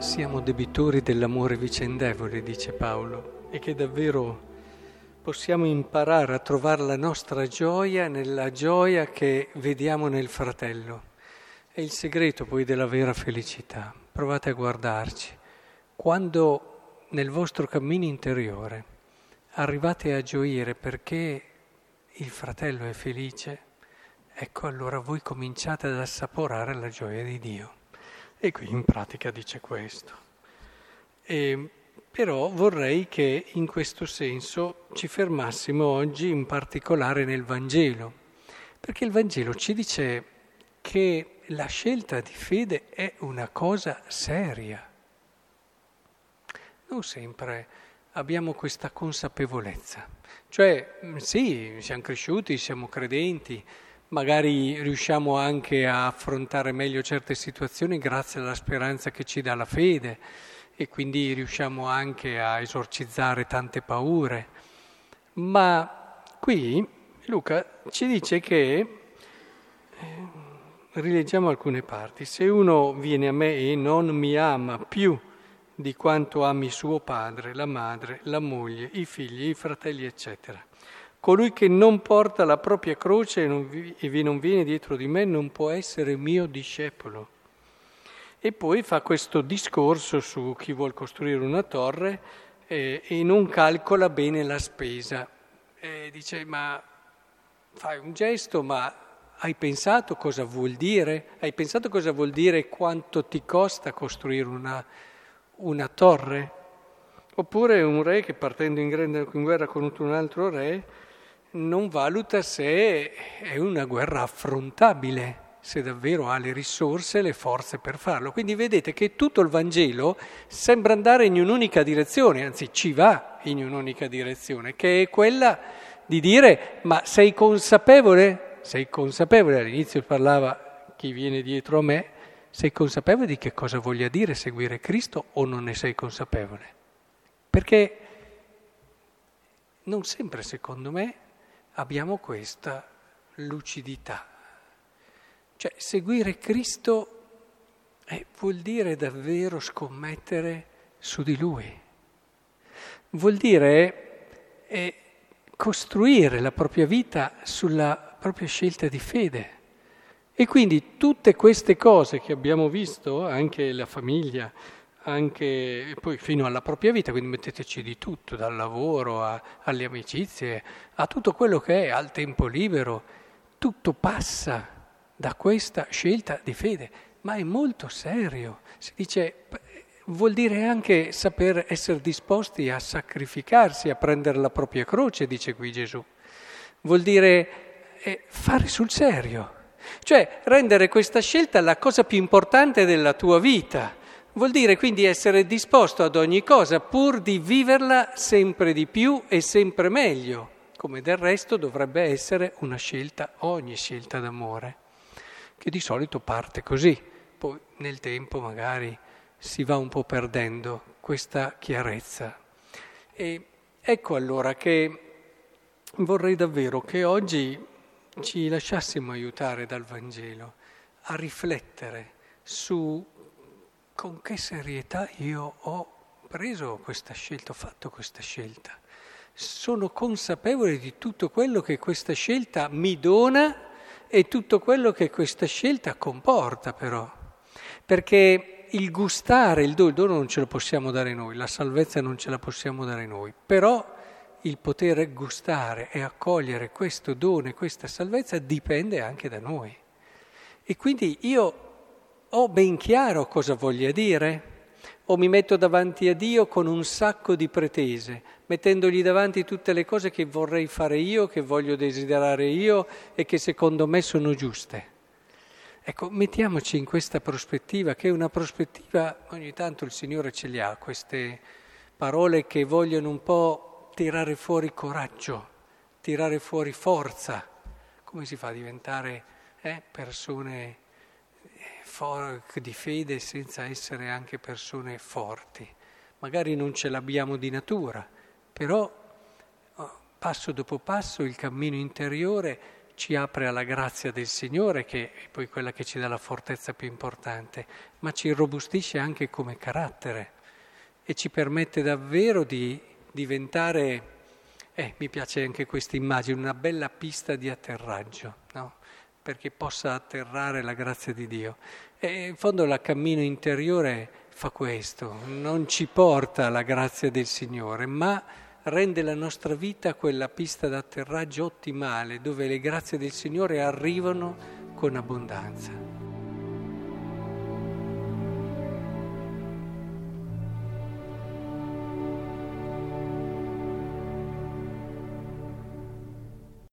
siamo debitori dell'amore vicendevole, dice Paolo, e che davvero possiamo imparare a trovare la nostra gioia nella gioia che vediamo nel fratello. È il segreto poi della vera felicità. Provate a guardarci. Quando nel vostro cammino interiore arrivate a gioire perché il fratello è felice, ecco allora voi cominciate ad assaporare la gioia di Dio. E qui in pratica dice questo. E, però vorrei che in questo senso ci fermassimo oggi in particolare nel Vangelo, perché il Vangelo ci dice che la scelta di fede è una cosa seria. Non sempre abbiamo questa consapevolezza. Cioè, sì, siamo cresciuti, siamo credenti, magari riusciamo anche a affrontare meglio certe situazioni grazie alla speranza che ci dà la fede e quindi riusciamo anche a esorcizzare tante paure. Ma qui Luca ci dice che, eh, rileggiamo alcune parti, se uno viene a me e non mi ama più di quanto ami suo padre, la madre, la moglie, i figli, i fratelli, eccetera, Colui che non porta la propria croce e non, vi, non viene dietro di me non può essere mio discepolo. E poi fa questo discorso su chi vuole costruire una torre eh, e non calcola bene la spesa. E dice, ma fai un gesto, ma hai pensato cosa vuol dire? Hai pensato cosa vuol dire quanto ti costa costruire una, una torre? Oppure un re che partendo in guerra con un altro re non valuta se è una guerra affrontabile, se davvero ha le risorse e le forze per farlo. Quindi vedete che tutto il Vangelo sembra andare in un'unica direzione, anzi ci va in un'unica direzione, che è quella di dire ma sei consapevole? Sei consapevole? All'inizio parlava chi viene dietro a me, sei consapevole di che cosa voglia dire seguire Cristo o non ne sei consapevole? Perché non sempre, secondo me, abbiamo questa lucidità. Cioè seguire Cristo eh, vuol dire davvero scommettere su di Lui, vuol dire eh, costruire la propria vita sulla propria scelta di fede. E quindi tutte queste cose che abbiamo visto, anche la famiglia, anche poi fino alla propria vita, quindi metteteci di tutto, dal lavoro a, alle amicizie, a tutto quello che è, al tempo libero, tutto passa da questa scelta di fede, ma è molto serio. Si dice, vuol dire anche saper essere disposti a sacrificarsi, a prendere la propria croce, dice qui Gesù. Vuol dire eh, fare sul serio, cioè rendere questa scelta la cosa più importante della tua vita Vuol dire quindi essere disposto ad ogni cosa pur di viverla sempre di più e sempre meglio, come del resto dovrebbe essere una scelta, ogni scelta d'amore, che di solito parte così, poi nel tempo magari si va un po' perdendo questa chiarezza. E ecco allora che vorrei davvero che oggi ci lasciassimo aiutare dal Vangelo a riflettere su con che serietà io ho preso questa scelta, ho fatto questa scelta. Sono consapevole di tutto quello che questa scelta mi dona e tutto quello che questa scelta comporta però. Perché il gustare, il dono, il dono non ce lo possiamo dare noi, la salvezza non ce la possiamo dare noi, però il poter gustare e accogliere questo dono e questa salvezza dipende anche da noi. E quindi io ho ben chiaro cosa voglia dire o mi metto davanti a Dio con un sacco di pretese, mettendogli davanti tutte le cose che vorrei fare io, che voglio desiderare io e che secondo me sono giuste. Ecco, mettiamoci in questa prospettiva, che è una prospettiva, ogni tanto il Signore ce le ha, queste parole che vogliono un po' tirare fuori coraggio, tirare fuori forza. Come si fa a diventare eh, persone di fede senza essere anche persone forti. Magari non ce l'abbiamo di natura, però oh, passo dopo passo il cammino interiore ci apre alla grazia del Signore, che è poi quella che ci dà la fortezza più importante, ma ci robustisce anche come carattere e ci permette davvero di diventare, eh, mi piace anche questa immagine, una bella pista di atterraggio, no? Perché possa atterrare la grazia di Dio. E in fondo il cammino interiore fa questo, non ci porta alla grazia del Signore, ma rende la nostra vita quella pista d'atterraggio ottimale dove le grazie del Signore arrivano con abbondanza.